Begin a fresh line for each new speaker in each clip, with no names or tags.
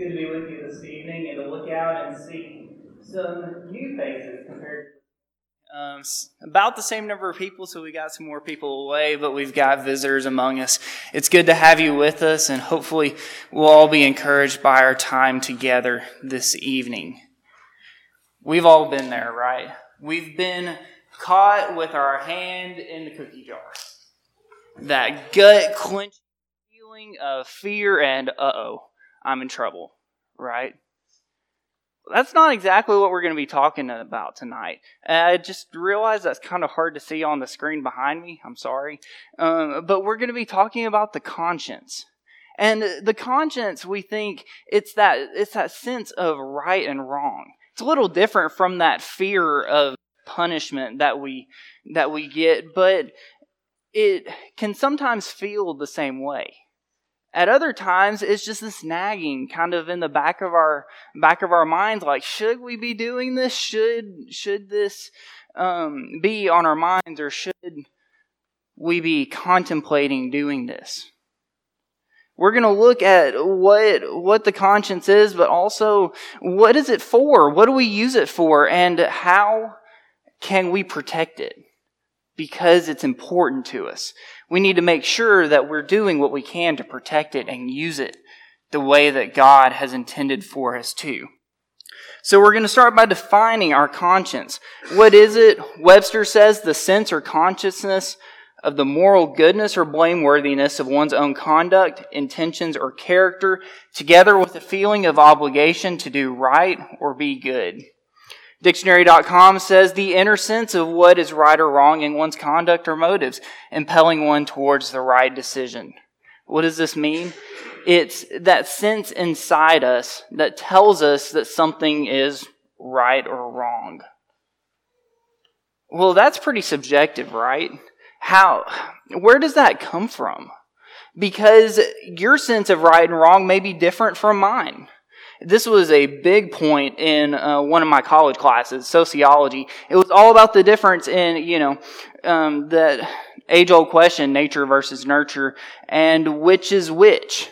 good to be with you this evening and to look out and see some new faces compared um, about the same number of people, so we got some more people away, but we've got visitors among us. It's good to have you with us, and hopefully we'll all be encouraged by our time together this evening. We've all been there, right? We've been caught with our hand in the cookie jar. That gut clenching feeling of fear and, uh oh, I'm in trouble, right? That's not exactly what we're going to be talking about tonight. I just realized that's kind of hard to see on the screen behind me. I'm sorry. Um, but we're going to be talking about the conscience. And the conscience, we think it's that, it's that sense of right and wrong. It's a little different from that fear of punishment that we, that we get, but it can sometimes feel the same way. At other times, it's just this nagging kind of in the back of our back of our minds, like, should we be doing this? Should should this um, be on our minds, or should we be contemplating doing this? We're going to look at what what the conscience is, but also what is it for? What do we use it for, and how can we protect it? Because it's important to us. We need to make sure that we're doing what we can to protect it and use it the way that God has intended for us to. So we're going to start by defining our conscience. What is it? Webster says the sense or consciousness of the moral goodness or blameworthiness of one's own conduct, intentions, or character, together with a feeling of obligation to do right or be good. Dictionary.com says the inner sense of what is right or wrong in one's conduct or motives, impelling one towards the right decision. What does this mean? It's that sense inside us that tells us that something is right or wrong. Well, that's pretty subjective, right? How, where does that come from? Because your sense of right and wrong may be different from mine. This was a big point in uh, one of my college classes, sociology. It was all about the difference in, you know, um, that age old question, nature versus nurture, and which is which.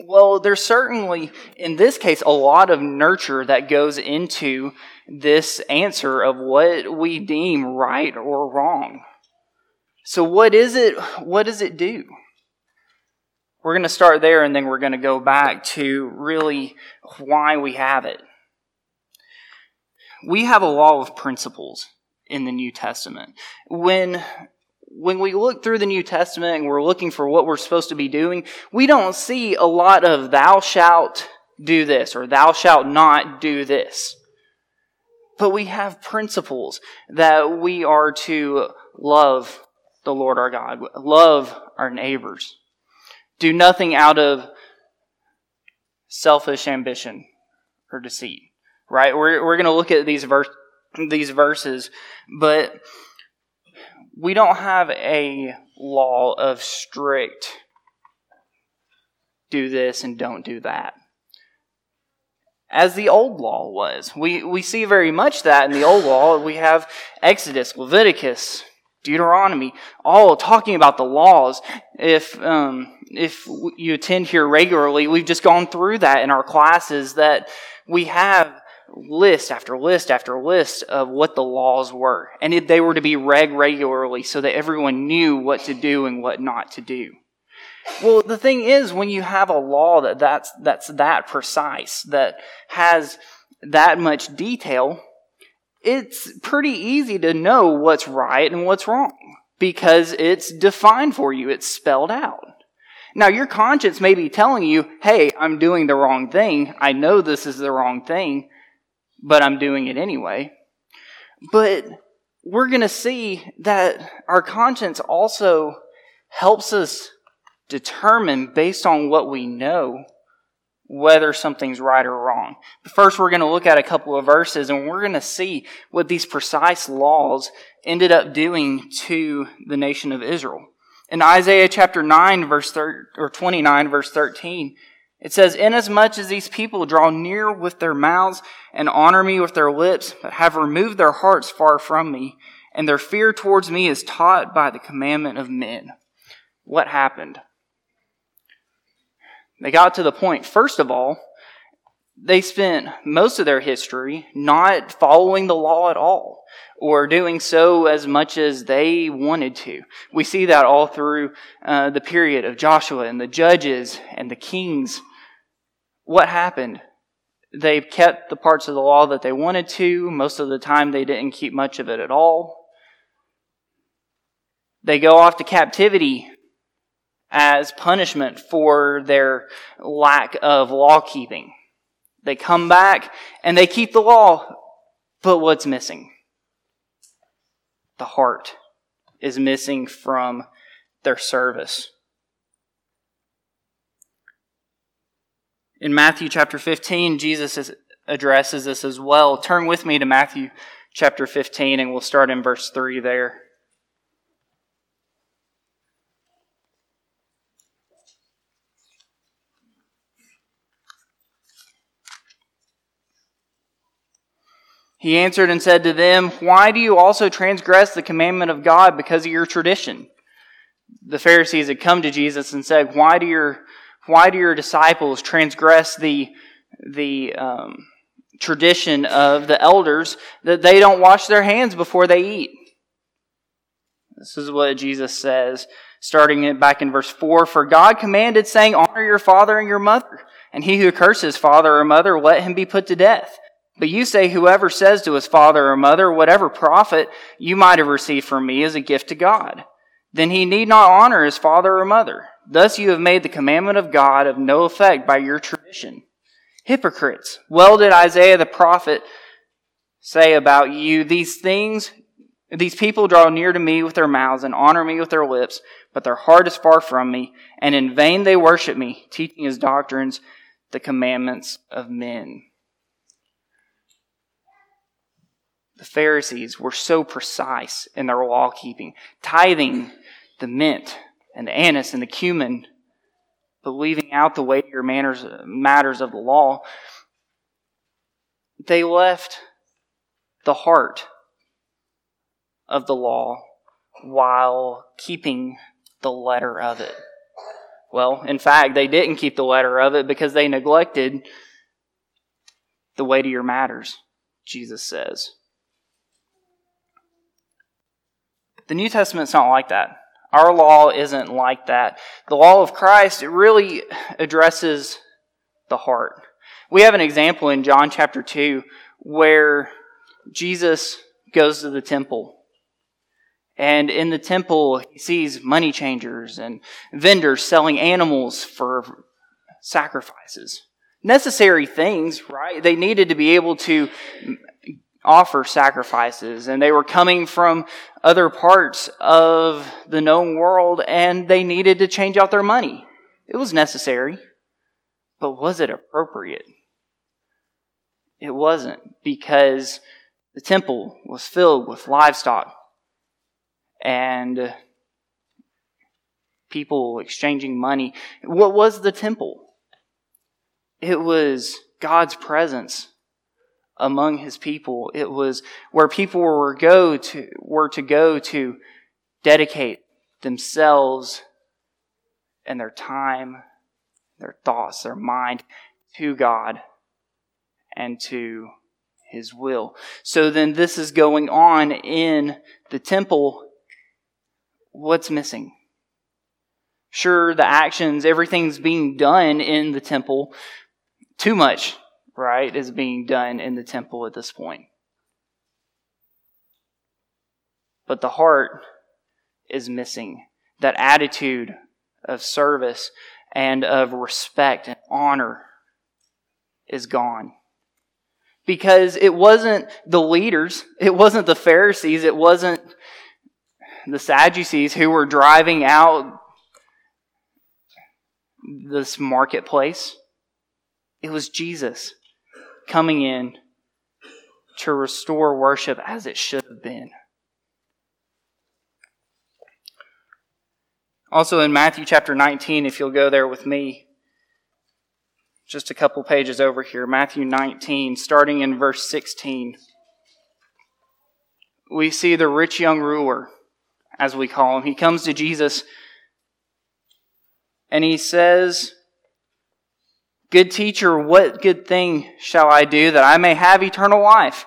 Well, there's certainly, in this case, a lot of nurture that goes into this answer of what we deem right or wrong. So, what is it? What does it do? We're going to start there and then we're going to go back to really why we have it. We have a law of principles in the New Testament. When when we look through the New Testament and we're looking for what we're supposed to be doing, we don't see a lot of thou shalt do this or thou shalt not do this. But we have principles that we are to love the Lord our God, love our neighbors, do nothing out of selfish ambition or deceit. Right? We're, we're going to look at these, verse, these verses, but we don't have a law of strict do this and don't do that. As the old law was. We, we see very much that in the old law. We have Exodus, Leviticus, Deuteronomy, all talking about the laws. If um, if you attend here regularly, we've just gone through that in our classes. That we have list after list after list of what the laws were, and if they were to be read regularly so that everyone knew what to do and what not to do. Well, the thing is, when you have a law that that's that's that precise, that has that much detail, it's pretty easy to know what's right and what's wrong because it's defined for you, it's spelled out. Now, your conscience may be telling you, hey, I'm doing the wrong thing. I know this is the wrong thing, but I'm doing it anyway. But we're going to see that our conscience also helps us determine, based on what we know, whether something's right or wrong. But first, we're going to look at a couple of verses and we're going to see what these precise laws ended up doing to the nation of Israel. In Isaiah chapter 9, verse thir- or 29, verse 13, it says, Inasmuch as these people draw near with their mouths and honor me with their lips, but have removed their hearts far from me, and their fear towards me is taught by the commandment of men. What happened? They got to the point, first of all, they spent most of their history not following the law at all or doing so as much as they wanted to. We see that all through uh, the period of Joshua and the judges and the kings. What happened? They kept the parts of the law that they wanted to. Most of the time, they didn't keep much of it at all. They go off to captivity as punishment for their lack of law keeping. They come back and they keep the law, but what's missing? The heart is missing from their service. In Matthew chapter 15, Jesus addresses this as well. Turn with me to Matthew chapter 15, and we'll start in verse 3 there. He answered and said to them, Why do you also transgress the commandment of God because of your tradition? The Pharisees had come to Jesus and said, Why do your, why do your disciples transgress the, the um, tradition of the elders that they don't wash their hands before they eat? This is what Jesus says, starting it back in verse 4 For God commanded, saying, Honor your father and your mother, and he who curses father or mother, let him be put to death. But you say, whoever says to his father or mother, whatever profit you might have received from me is a gift to God, then he need not honor his father or mother. Thus you have made the commandment of God of no effect by your tradition. Hypocrites! Well did Isaiah the prophet say about you, these things, these people draw near to me with their mouths and honor me with their lips, but their heart is far from me, and in vain they worship me, teaching as doctrines the commandments of men. The Pharisees were so precise in their law keeping, tithing the mint and the anise and the cumin, but leaving out the weightier manners, matters of the law. They left the heart of the law while keeping the letter of it. Well, in fact, they didn't keep the letter of it because they neglected the weightier matters, Jesus says. The New Testament's not like that. Our law isn't like that. The law of Christ, it really addresses the heart. We have an example in John chapter 2 where Jesus goes to the temple. And in the temple, he sees money changers and vendors selling animals for sacrifices. Necessary things, right? They needed to be able to offer sacrifices and they were coming from other parts of the known world and they needed to change out their money. It was necessary, but was it appropriate? It wasn't because the temple was filled with livestock and people exchanging money. What was the temple? It was God's presence among his people. It was where people were go to were to go to dedicate themselves and their time, their thoughts, their mind to God and to his will. So then this is going on in the temple. What's missing? Sure, the actions, everything's being done in the temple. Too much right, is being done in the temple at this point. But the heart is missing. That attitude of service and of respect and honor is gone. Because it wasn't the leaders, it wasn't the Pharisees, it wasn't the Sadducees who were driving out this marketplace. It was Jesus coming in to restore worship as it should have been. Also in Matthew chapter 19, if you'll go there with me, just a couple pages over here, Matthew 19, starting in verse 16, we see the rich young ruler, as we call him. He comes to Jesus and he says, Good teacher, what good thing shall I do that I may have eternal life?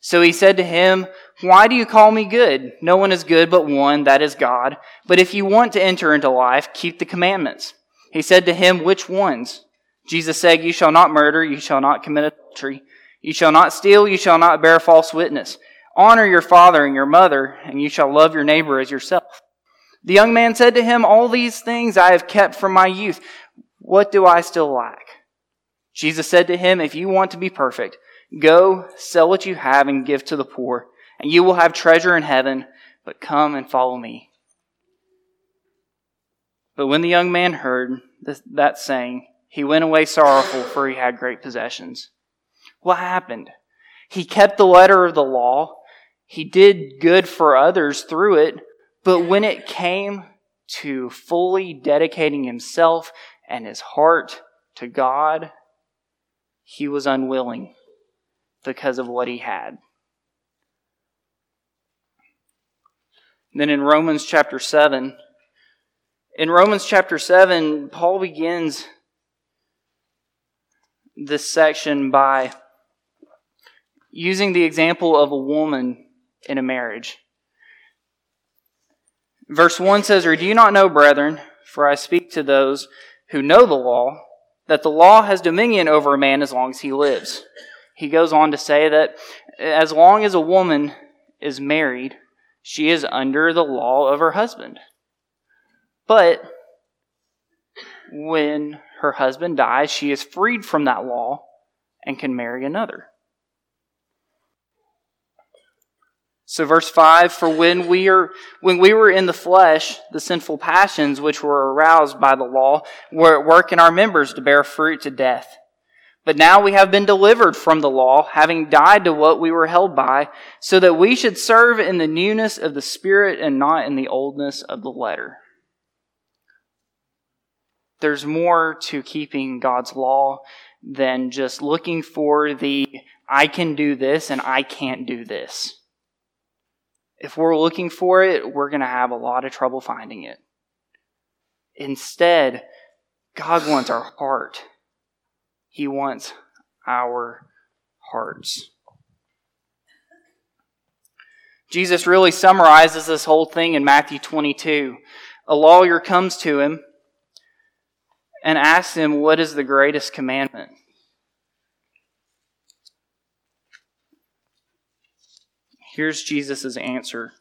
So he said to him, Why do you call me good? No one is good but one, that is God. But if you want to enter into life, keep the commandments. He said to him, Which ones? Jesus said, You shall not murder, you shall not commit adultery, you shall not steal, you shall not bear false witness. Honor your father and your mother, and you shall love your neighbor as yourself. The young man said to him, All these things I have kept from my youth. What do I still lack? Jesus said to him, If you want to be perfect, go sell what you have and give to the poor, and you will have treasure in heaven, but come and follow me. But when the young man heard that saying, he went away sorrowful, for he had great possessions. What happened? He kept the letter of the law. He did good for others through it. But when it came to fully dedicating himself and his heart to God, he was unwilling because of what he had. then in Romans chapter 7, in Romans chapter 7, Paul begins this section by using the example of a woman in a marriage. Verse 1 says, Or do you not know, brethren, for I speak to those who know the law, that the law has dominion over a man as long as he lives. He goes on to say that as long as a woman is married, she is under the law of her husband. But when her husband dies, she is freed from that law and can marry another. So verse 5 for when we are when we were in the flesh the sinful passions which were aroused by the law were at work in our members to bear fruit to death. But now we have been delivered from the law having died to what we were held by so that we should serve in the newness of the spirit and not in the oldness of the letter there's more to keeping God's law than just looking for the I can do this and I can't do this. If we're looking for it, we're going to have a lot of trouble finding it. Instead, God wants our heart. He wants our hearts. Jesus really summarizes this whole thing in Matthew 22. A lawyer comes to him and asks him, What is the greatest commandment? Here's Jesus' answer.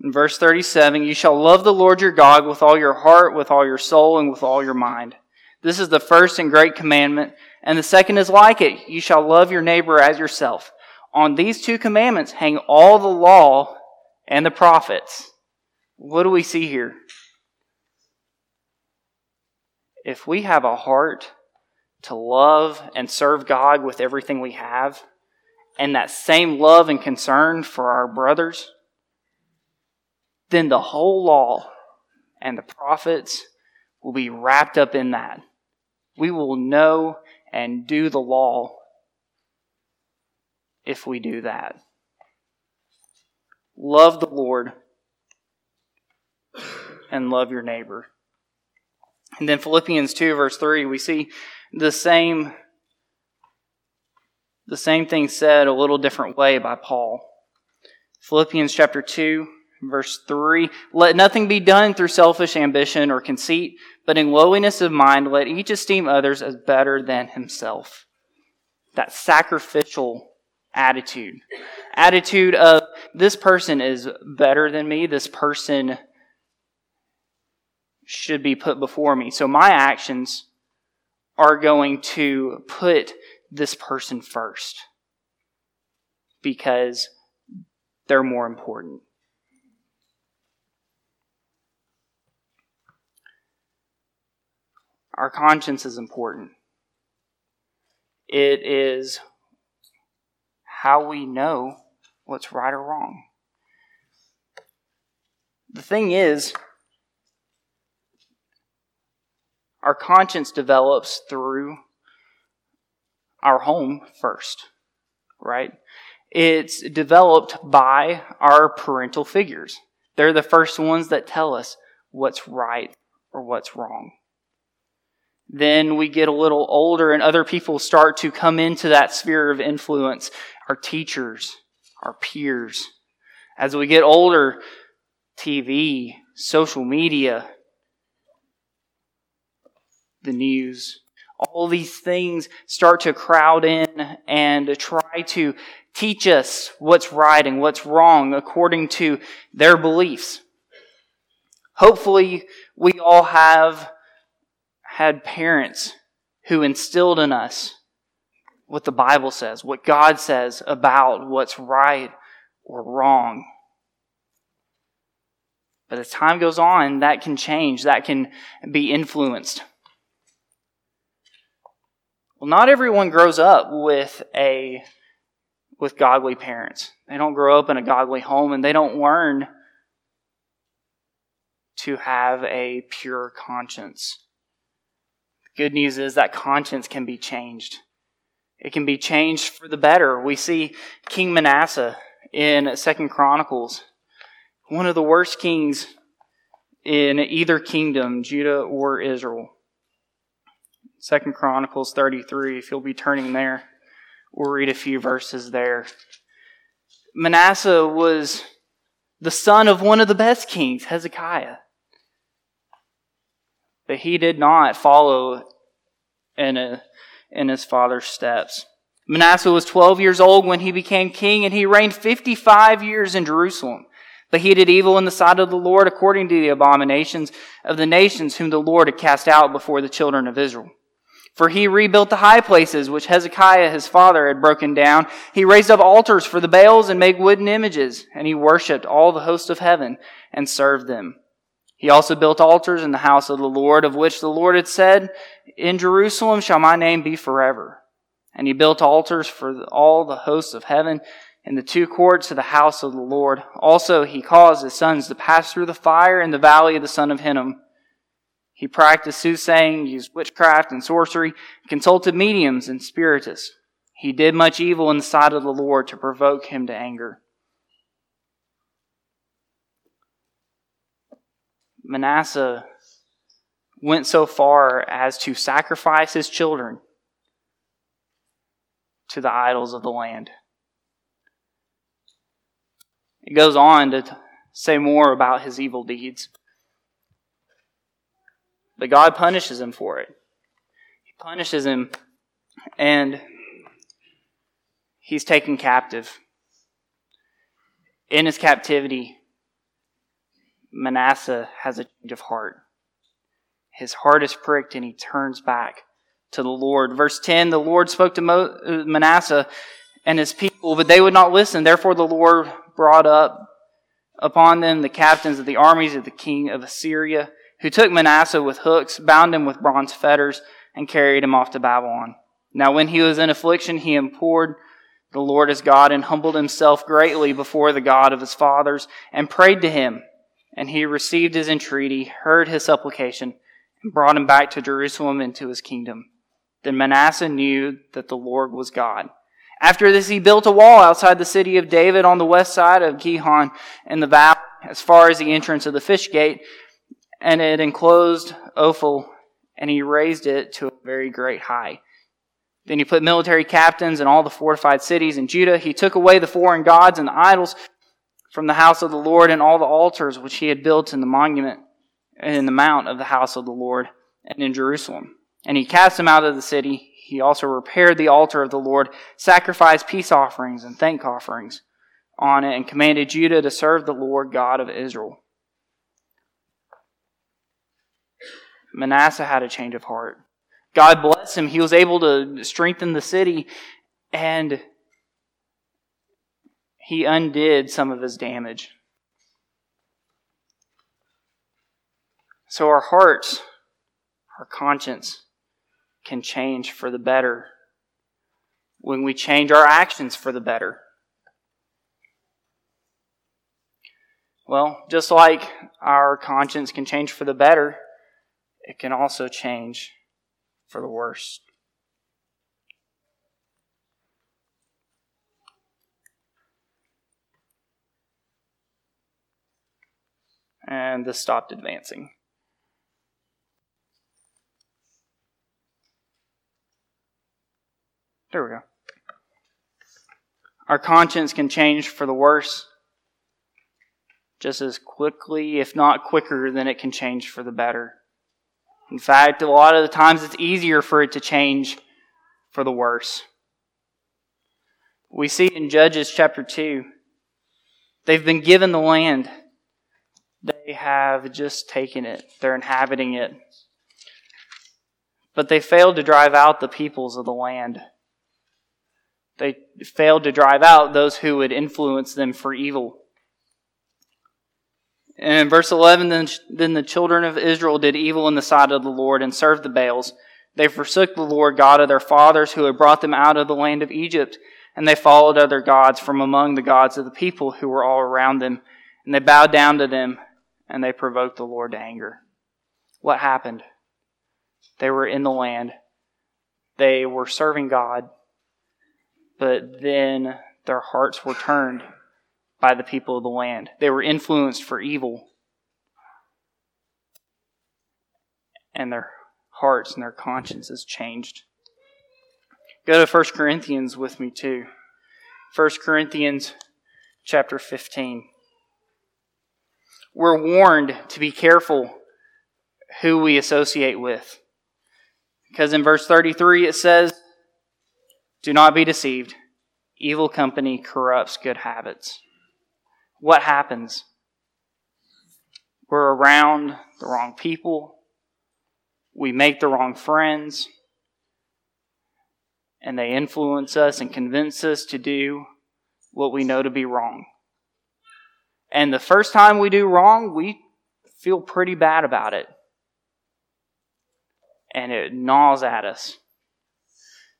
In verse 37, you shall love the Lord your God with all your heart, with all your soul, and with all your mind. This is the first and great commandment, and the second is like it. You shall love your neighbor as yourself. On these two commandments hang all the law and the prophets. What do we see here? If we have a heart to love and serve God with everything we have, and that same love and concern for our brothers, then the whole law and the prophets will be wrapped up in that. We will know and do the law if we do that. Love the Lord and love your neighbor. And then Philippians 2 verse 3, we see the same the same thing said a little different way by Paul. Philippians chapter 2 verse 3, let nothing be done through selfish ambition or conceit, but in lowliness of mind let each esteem others as better than himself. That sacrificial attitude. Attitude of this person is better than me, this person should be put before me. So my actions are going to put this person first because they're more important. Our conscience is important. It is how we know what's right or wrong. The thing is, our conscience develops through our home first, right? It's developed by our parental figures. They're the first ones that tell us what's right or what's wrong. Then we get a little older and other people start to come into that sphere of influence. Our teachers, our peers. As we get older, TV, social media, the news, all these things start to crowd in and try to teach us what's right and what's wrong according to their beliefs. Hopefully, we all have had parents who instilled in us what the Bible says, what God says about what's right or wrong. But as time goes on, that can change, that can be influenced. Well, not everyone grows up with a with godly parents. They don't grow up in a godly home and they don't learn to have a pure conscience. The good news is that conscience can be changed. It can be changed for the better. We see King Manasseh in Second Chronicles, one of the worst kings in either kingdom, Judah or Israel. Second Chronicles 33, if you'll be turning there, we'll read a few verses there. Manasseh was the son of one of the best kings, Hezekiah. But he did not follow in, a, in his father's steps. Manasseh was 12 years old when he became king, and he reigned 55 years in Jerusalem. But he did evil in the sight of the Lord according to the abominations of the nations whom the Lord had cast out before the children of Israel. For he rebuilt the high places which Hezekiah his father had broken down. He raised up altars for the Baals and made wooden images, and he worshipped all the host of heaven and served them. He also built altars in the house of the Lord, of which the Lord had said, In Jerusalem shall my name be forever. And he built altars for all the hosts of heaven in the two courts of the house of the Lord. Also he caused his sons to pass through the fire in the valley of the son of Hinnom. He practiced soothsaying, used witchcraft and sorcery, consulted mediums and spiritists. He did much evil in the sight of the Lord to provoke him to anger. Manasseh went so far as to sacrifice his children to the idols of the land. It goes on to say more about his evil deeds. But God punishes him for it. He punishes him, and he's taken captive. In his captivity, Manasseh has a change of heart. His heart is pricked and he turns back to the Lord. Verse 10 The Lord spoke to uh, Manasseh and his people, but they would not listen. Therefore, the Lord brought up upon them the captains of the armies of the king of Assyria, who took Manasseh with hooks, bound him with bronze fetters, and carried him off to Babylon. Now, when he was in affliction, he implored the Lord his God and humbled himself greatly before the God of his fathers and prayed to him. And he received his entreaty, heard his supplication, and brought him back to Jerusalem into his kingdom. Then Manasseh knew that the Lord was God. After this, he built a wall outside the city of David on the west side of Gihon in the valley, as far as the entrance of the fish gate, and it enclosed Ophel, and he raised it to a very great height. Then he put military captains in all the fortified cities in Judah. He took away the foreign gods and the idols from the house of the Lord and all the altars which he had built in the monument and in the mount of the house of the Lord and in Jerusalem. And he cast them out of the city. He also repaired the altar of the Lord, sacrificed peace offerings and thank offerings on it, and commanded Judah to serve the Lord God of Israel. Manasseh had a change of heart. God bless him. He was able to strengthen the city and he undid some of his damage. So our hearts, our conscience can change for the better when we change our actions for the better. Well, just like our conscience can change for the better, it can also change for the worse. And this stopped advancing. There we go. Our conscience can change for the worse just as quickly, if not quicker, than it can change for the better. In fact, a lot of the times it's easier for it to change for the worse. We see in Judges chapter 2, they've been given the land. They have just taken it, they're inhabiting it. But they failed to drive out the peoples of the land. They failed to drive out those who would influence them for evil. And in verse 11, then, then the children of Israel did evil in the sight of the Lord and served the Baals. They forsook the Lord God of their fathers who had brought them out of the land of Egypt, and they followed other gods from among the gods of the people who were all around them. And they bowed down to them, and they provoked the Lord to anger. What happened? They were in the land. They were serving God but then their hearts were turned by the people of the land. They were influenced for evil. And their hearts and their consciences changed. Go to 1 Corinthians with me too. 1 Corinthians chapter 15. We're warned to be careful who we associate with. Because in verse 33 it says, do not be deceived. Evil company corrupts good habits. What happens? We're around the wrong people. We make the wrong friends. And they influence us and convince us to do what we know to be wrong. And the first time we do wrong, we feel pretty bad about it. And it gnaws at us.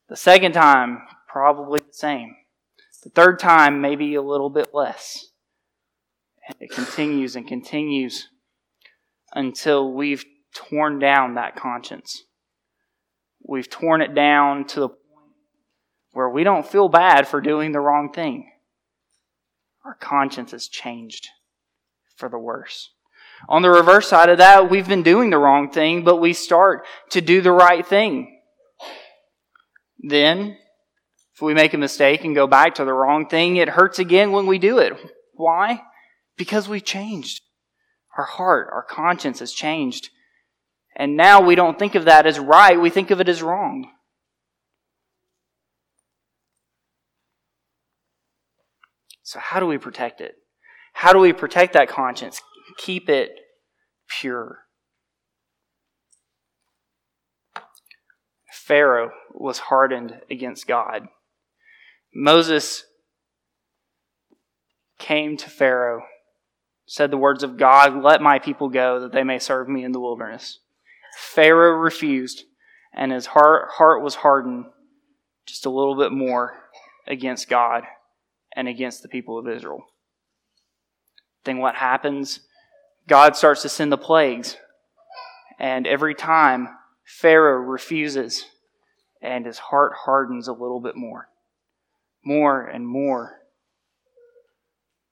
The second time, probably the same. The third time, maybe a little bit less. It continues and continues until we've torn down that conscience. We've torn it down to the point where we don't feel bad for doing the wrong thing. Our conscience has changed for the worse. On the reverse side of that, we've been doing the wrong thing, but we start to do the right thing. Then, if we make a mistake and go back to the wrong thing, it hurts again when we do it. Why? Because we've changed. Our heart, our conscience has changed. And now we don't think of that as right, we think of it as wrong. So, how do we protect it? How do we protect that conscience? Keep it pure. Pharaoh was hardened against God. Moses came to Pharaoh, said the words of God, Let my people go that they may serve me in the wilderness. Pharaoh refused, and his heart, heart was hardened just a little bit more against God and against the people of Israel. Then what happens? God starts to send the plagues. And every time Pharaoh refuses, and his heart hardens a little bit more, more and more.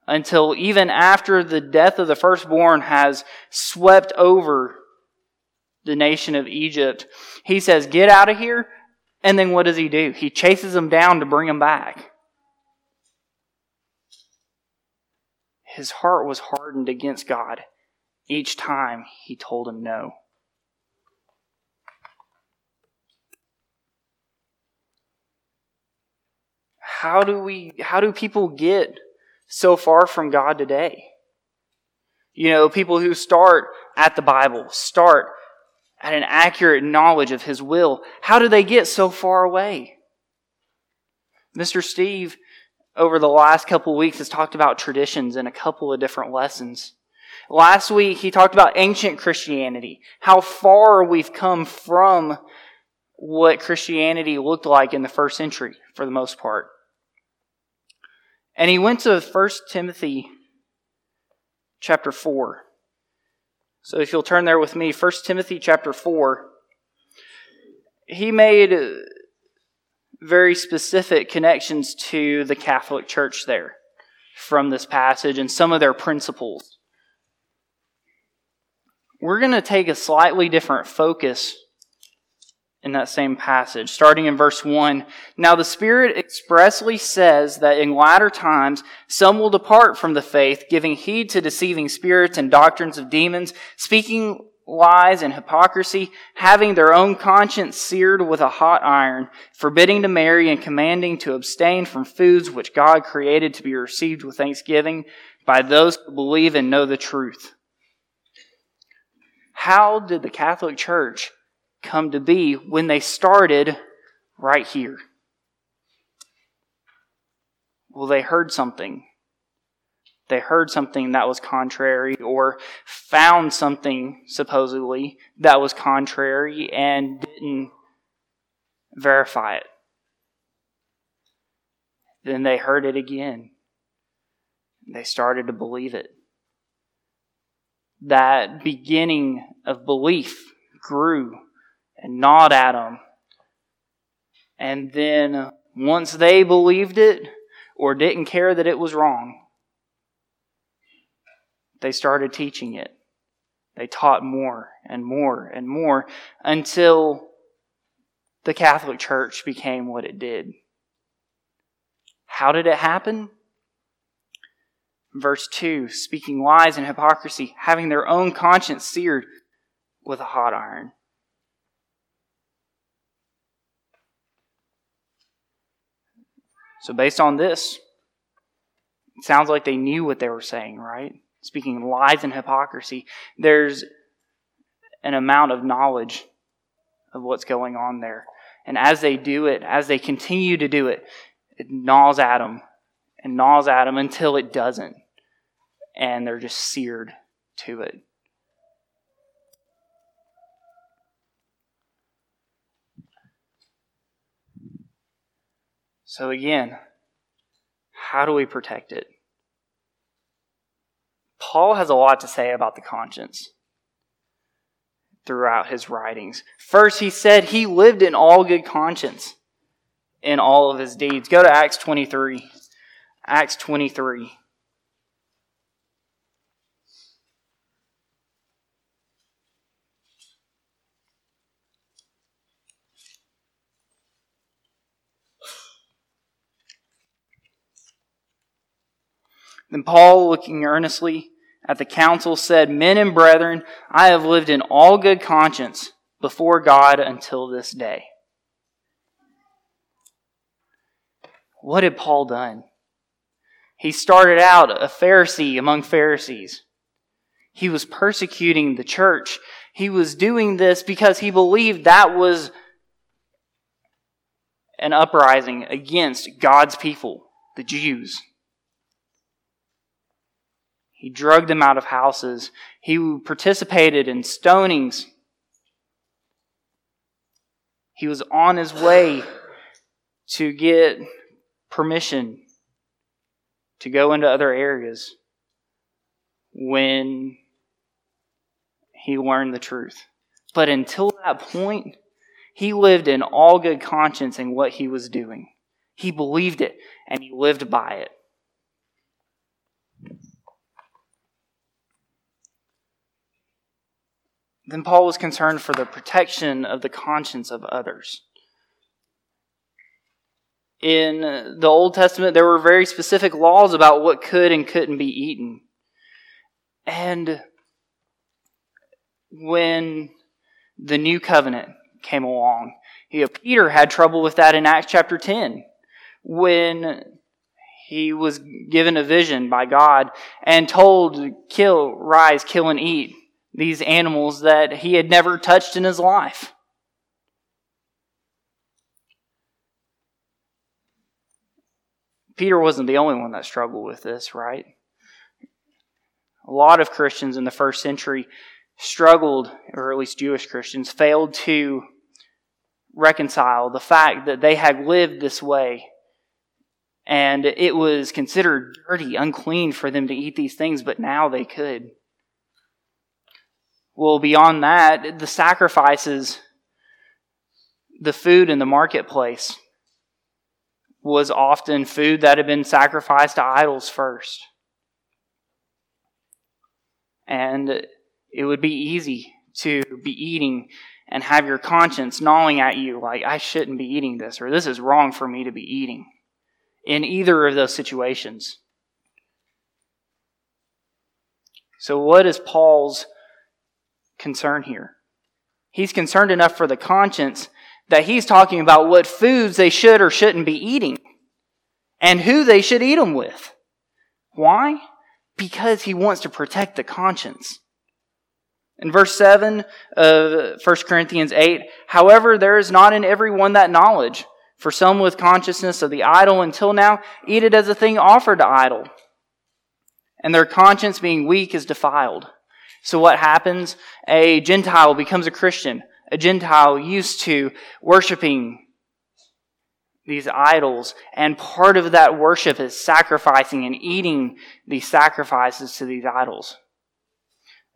Until even after the death of the firstborn has swept over the nation of Egypt, he says, Get out of here. And then what does he do? He chases them down to bring them back. His heart was hardened against God each time he told him no. how do we how do people get so far from God today? You know, people who start at the Bible, start at an accurate knowledge of his will, how do they get so far away? Mr. Steve over the last couple weeks has talked about traditions in a couple of different lessons. Last week, he talked about ancient Christianity, how far we've come from what Christianity looked like in the first century for the most part. And he went to 1 Timothy chapter 4. So if you'll turn there with me, 1 Timothy chapter 4. He made very specific connections to the Catholic Church there from this passage and some of their principles. we're going to take a slightly different focus in that same passage, starting in verse 1. Now the Spirit expressly says that in latter times some will depart from the faith, giving heed to deceiving spirits and doctrines of demons, speaking lies and hypocrisy, having their own conscience seared with a hot iron, forbidding to marry and commanding to abstain from foods which God created to be received with thanksgiving by those who believe and know the truth. How did the Catholic Church come to be when they started right here? Well, they heard something. They heard something that was contrary or found something supposedly that was contrary and didn't verify it. Then they heard it again. They started to believe it. That beginning of belief grew and gnawed at them. And then uh, once they believed it or didn't care that it was wrong, they started teaching it. They taught more and more and more until the Catholic Church became what it did. How did it happen? Verse 2 speaking lies and hypocrisy, having their own conscience seared with a hot iron. So, based on this, it sounds like they knew what they were saying, right? Speaking lies and hypocrisy. There's an amount of knowledge of what's going on there. And as they do it, as they continue to do it, it gnaws at them and gnaws at them until it doesn't. And they're just seared to it. So, again, how do we protect it? Paul has a lot to say about the conscience throughout his writings. First, he said he lived in all good conscience in all of his deeds. Go to Acts 23. Acts 23. Then Paul, looking earnestly at the council, said, Men and brethren, I have lived in all good conscience before God until this day. What had Paul done? He started out a Pharisee among Pharisees. He was persecuting the church. He was doing this because he believed that was an uprising against God's people, the Jews. He drugged them out of houses. He participated in stonings. He was on his way to get permission to go into other areas when he learned the truth. But until that point, he lived in all good conscience in what he was doing. He believed it and he lived by it. Then Paul was concerned for the protection of the conscience of others. In the Old Testament, there were very specific laws about what could and couldn't be eaten. And when the new covenant came along, you know, Peter had trouble with that in Acts chapter 10 when he was given a vision by God and told, kill, rise, kill, and eat these animals that he had never touched in his life. Peter wasn't the only one that struggled with this, right? A lot of Christians in the first century struggled, or at least Jewish Christians, failed to reconcile the fact that they had lived this way and it was considered dirty, unclean for them to eat these things, but now they could. Well, beyond that, the sacrifices, the food in the marketplace was often food that had been sacrificed to idols first. And it would be easy to be eating and have your conscience gnawing at you like, I shouldn't be eating this, or this is wrong for me to be eating in either of those situations. So, what is Paul's concern here? He's concerned enough for the conscience that he's talking about what foods they should or shouldn't be eating and who they should eat them with. Why? Because he wants to protect the conscience. In verse 7 of 1 Corinthians 8, however, there is not in every one that knowledge. For some with consciousness of the idol until now eat it as a thing offered to idol, and their conscience being weak is defiled. So what happens? A Gentile becomes a Christian. A Gentile used to worshiping these idols, and part of that worship is sacrificing and eating these sacrifices to these idols.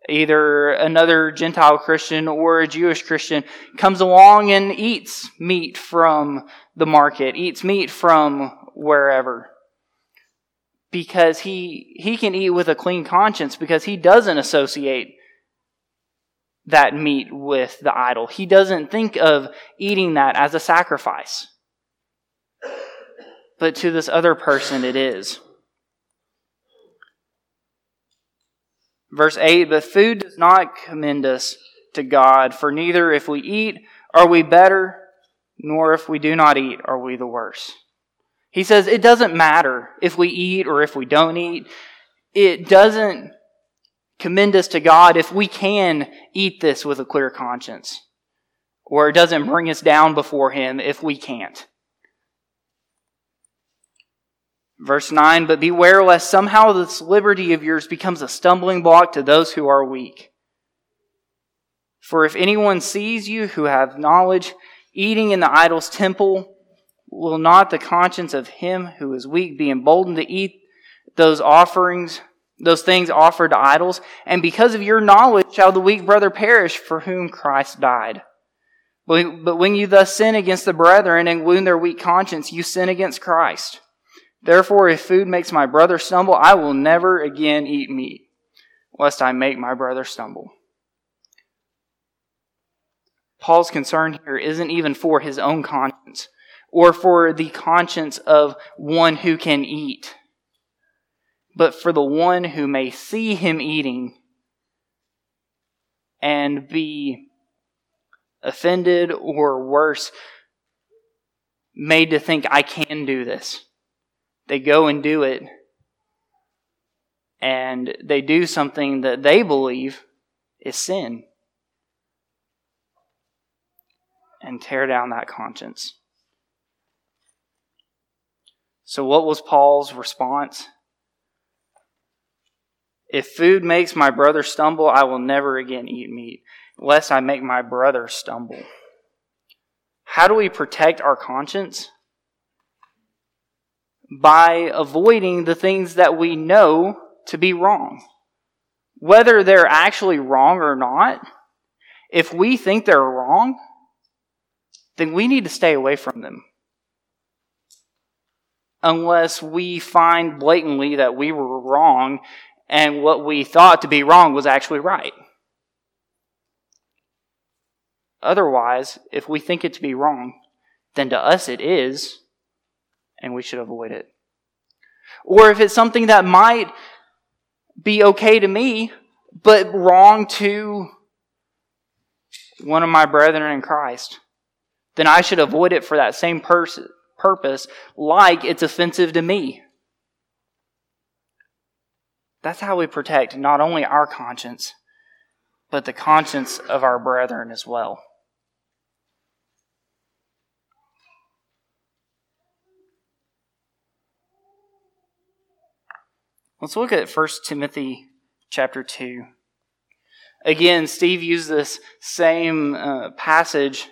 Either another Gentile Christian or a Jewish Christian comes along and eats meat from the market, eats meat from wherever. Because he, he can eat with a clean conscience because he doesn't associate that meat with the idol. He doesn't think of eating that as a sacrifice but to this other person it is. Verse 8 But food does not commend us to God, for neither if we eat are we better, nor if we do not eat are we the worse. He says it doesn't matter if we eat or if we don't eat. It doesn't commend us to God if we can eat this with a clear conscience. Or it doesn't bring us down before Him if we can't. Verse 9, but beware lest somehow this liberty of yours becomes a stumbling block to those who are weak. For if anyone sees you who have knowledge eating in the idol's temple, will not the conscience of him who is weak be emboldened to eat those offerings, those things offered to idols? And because of your knowledge shall the weak brother perish for whom Christ died. But when you thus sin against the brethren and wound their weak conscience, you sin against Christ. Therefore, if food makes my brother stumble, I will never again eat meat, lest I make my brother stumble. Paul's concern here isn't even for his own conscience or for the conscience of one who can eat, but for the one who may see him eating and be offended or worse, made to think, I can do this. They go and do it, and they do something that they believe is sin, and tear down that conscience. So, what was Paul's response? If food makes my brother stumble, I will never again eat meat, lest I make my brother stumble. How do we protect our conscience? by avoiding the things that we know to be wrong. Whether they're actually wrong or not, if we think they're wrong, then we need to stay away from them. Unless we find blatantly that we were wrong and what we thought to be wrong was actually right. Otherwise, if we think it to be wrong, then to us it is, and we should avoid it. Or if it's something that might be okay to me, but wrong to one of my brethren in Christ, then I should avoid it for that same pers- purpose, like it's offensive to me. That's how we protect not only our conscience, but the conscience of our brethren as well. Let's look at 1 Timothy chapter 2. Again, Steve used this same uh, passage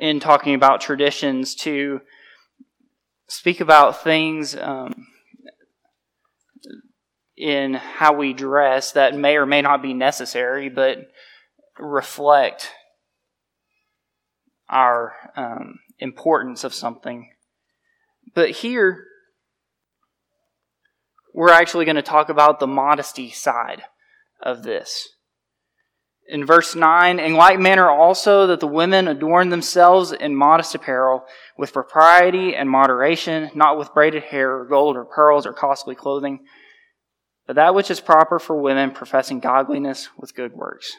in talking about traditions to speak about things um, in how we dress that may or may not be necessary, but reflect our um, importance of something. But here, we're actually going to talk about the modesty side of this. In verse 9, in like manner also that the women adorn themselves in modest apparel, with propriety and moderation, not with braided hair or gold or pearls or costly clothing, but that which is proper for women professing godliness with good works.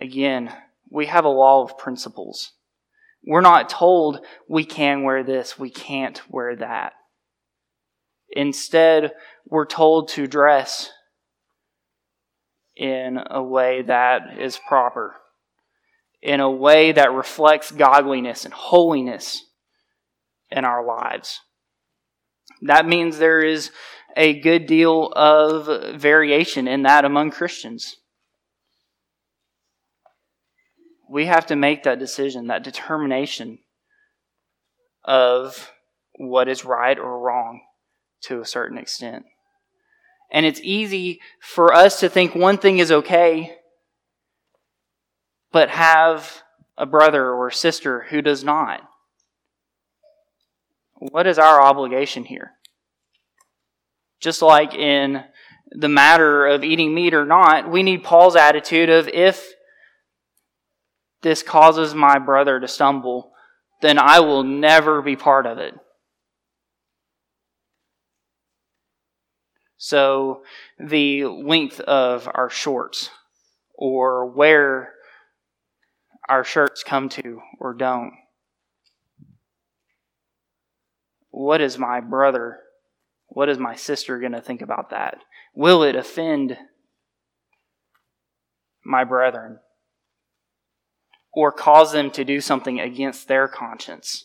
Again, we have a law of principles. We're not told we can wear this, we can't wear that. Instead, we're told to dress in a way that is proper, in a way that reflects godliness and holiness in our lives. That means there is a good deal of variation in that among Christians. We have to make that decision, that determination of what is right or wrong to a certain extent. And it's easy for us to think one thing is okay, but have a brother or sister who does not. What is our obligation here? Just like in the matter of eating meat or not, we need Paul's attitude of if this causes my brother to stumble, then I will never be part of it. So, the length of our shorts, or where our shirts come to or don't. What is my brother, what is my sister going to think about that? Will it offend my brethren? Or cause them to do something against their conscience?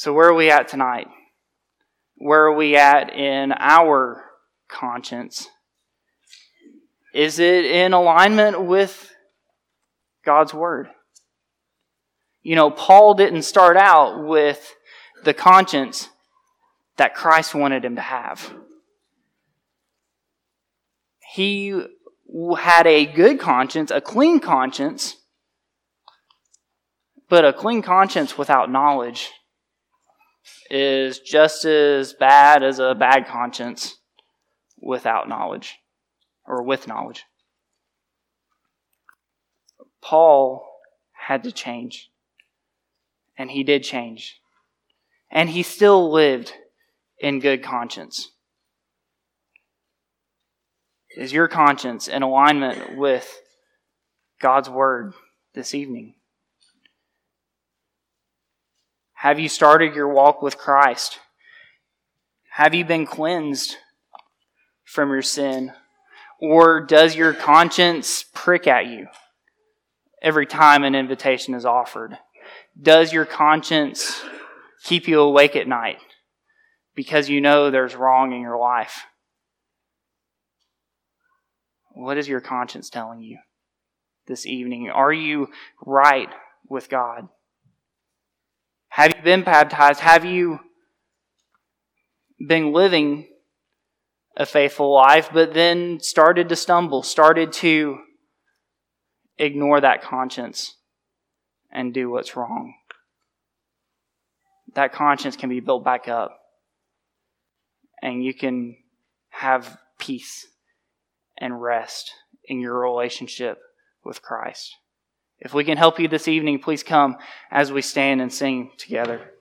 So, where are we at tonight? Where are we at in our conscience? Is it in alignment with God's Word? You know, Paul didn't start out with the conscience that Christ wanted him to have. He had a good conscience, a clean conscience, but a clean conscience without knowledge is just as bad as a bad conscience without knowledge or with knowledge. Paul had to change. And he did change. And he still lived in good conscience. Is your conscience in alignment with God's word this evening? Have you started your walk with Christ? Have you been cleansed from your sin? Or does your conscience prick at you every time an invitation is offered? Does your conscience keep you awake at night because you know there's wrong in your life? What is your conscience telling you this evening? Are you right with God? Have you been baptized? Have you been living a faithful life, but then started to stumble, started to ignore that conscience and do what's wrong? That conscience can be built back up, and you can have peace and rest in your relationship with Christ. If we can help you this evening, please come as we stand and sing together.